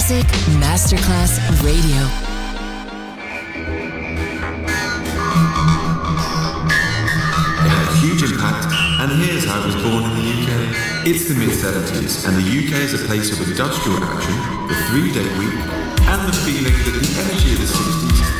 Music Masterclass Radio. huge impact, and here's how I was born in the UK. It's the mid 70s, and the UK is a place of industrial action, the three day week, and the feeling that the energy of the 60s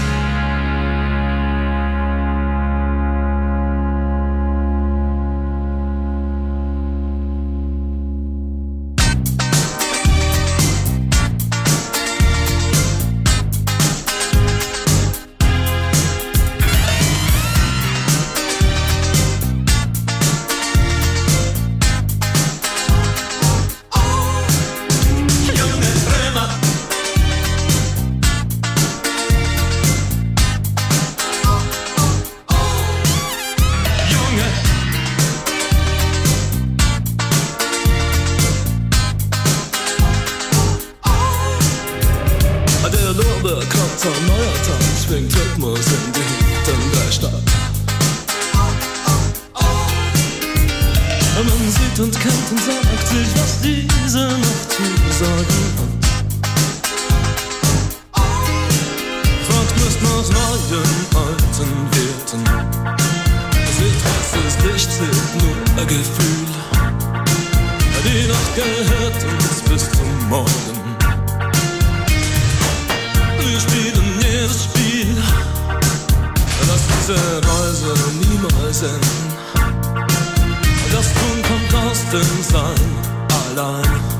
gehört uns bis zum Morgen. Wir spielen jedes Spiel, das diese Reise niemals enden. Das Tun kommt aus dem Sein allein.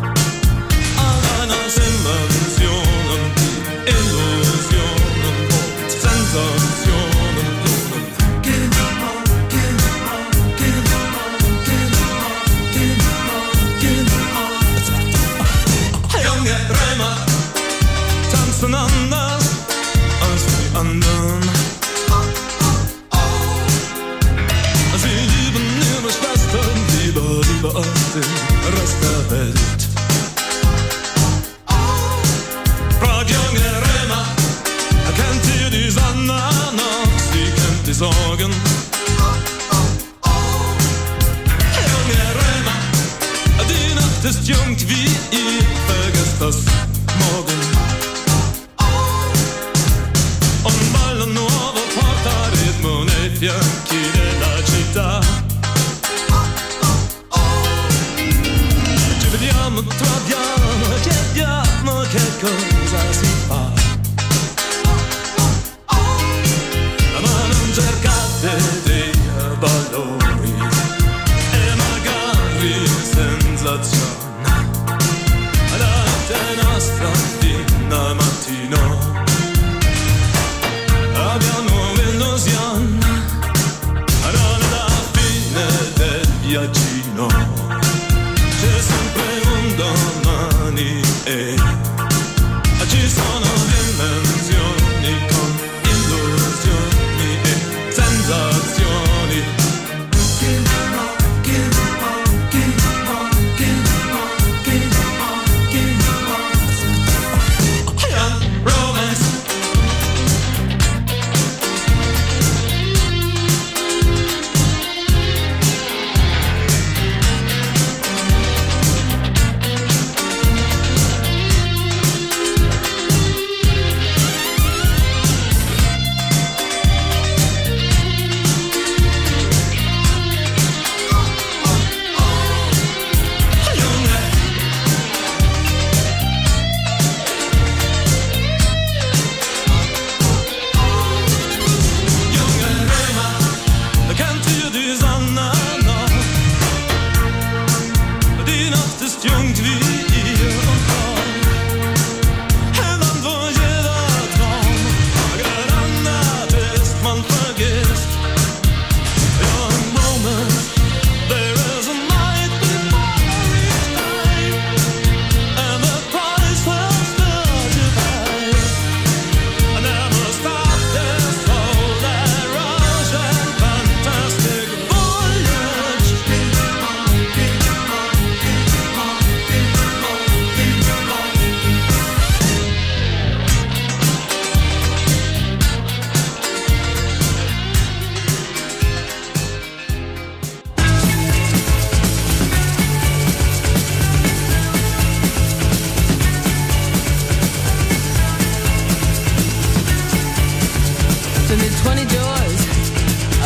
20 doors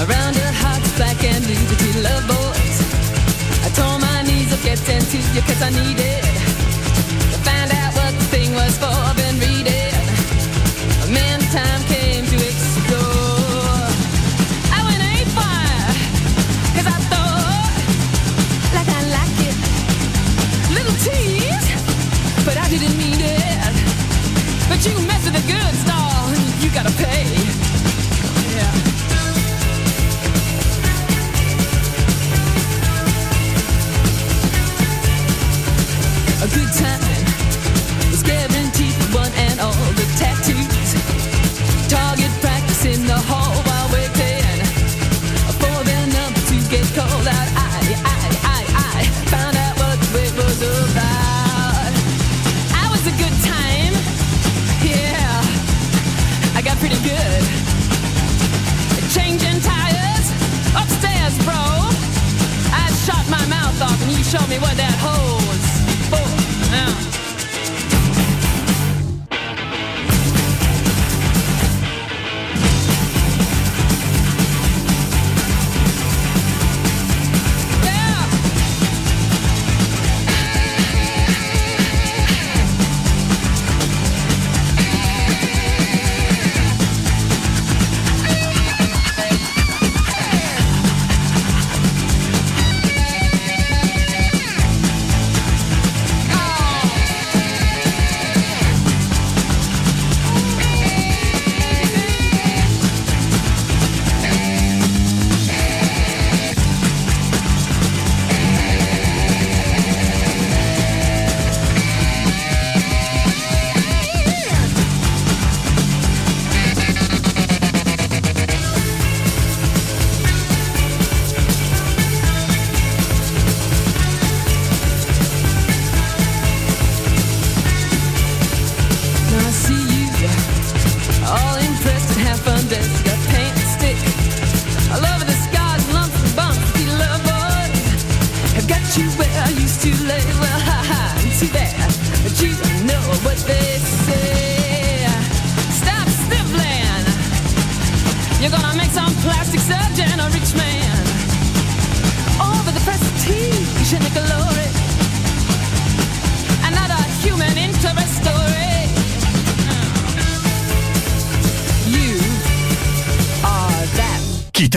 around your heart, back and liberty love boys. I tore my knees up getting to you cause I it. to find out what the thing was for. I've been reading. A man time came to explore. I went ain't far cause I thought like I like it. Little tease, but I didn't mean it. But you messed with a good star you gotta pay. Showed me what that hole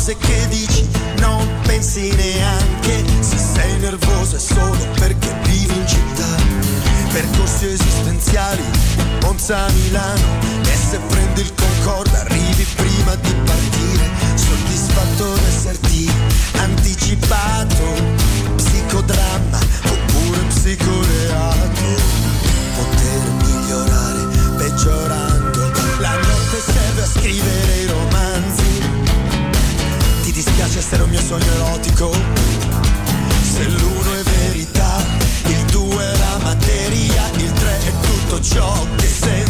cose che dici non pensi neanche se sei nervoso è solo perché vivi in città. Percorsi esistenziali Monza Milano e se prendi il Concord arrivi prima di partire. Soddisfatto d'esserti anticipato. sogno erotico. Se l'uno è verità, il due è la materia, il tre è tutto ciò che sembra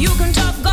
You can talk.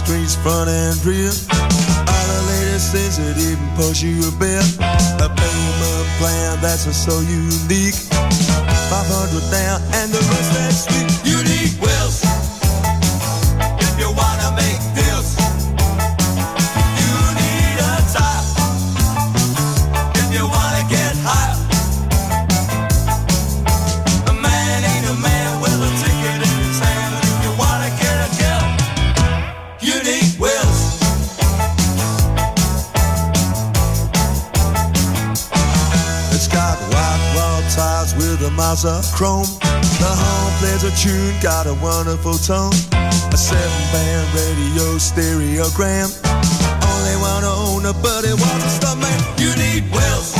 streets front and rear. All the latest things that even push you a bit. A payment plan that's so unique. 500 down and the A chrome. The home plays a tune, got a wonderful tone. A seven band radio stereogram. Only one owner, but it was a stuntman. You need Wells.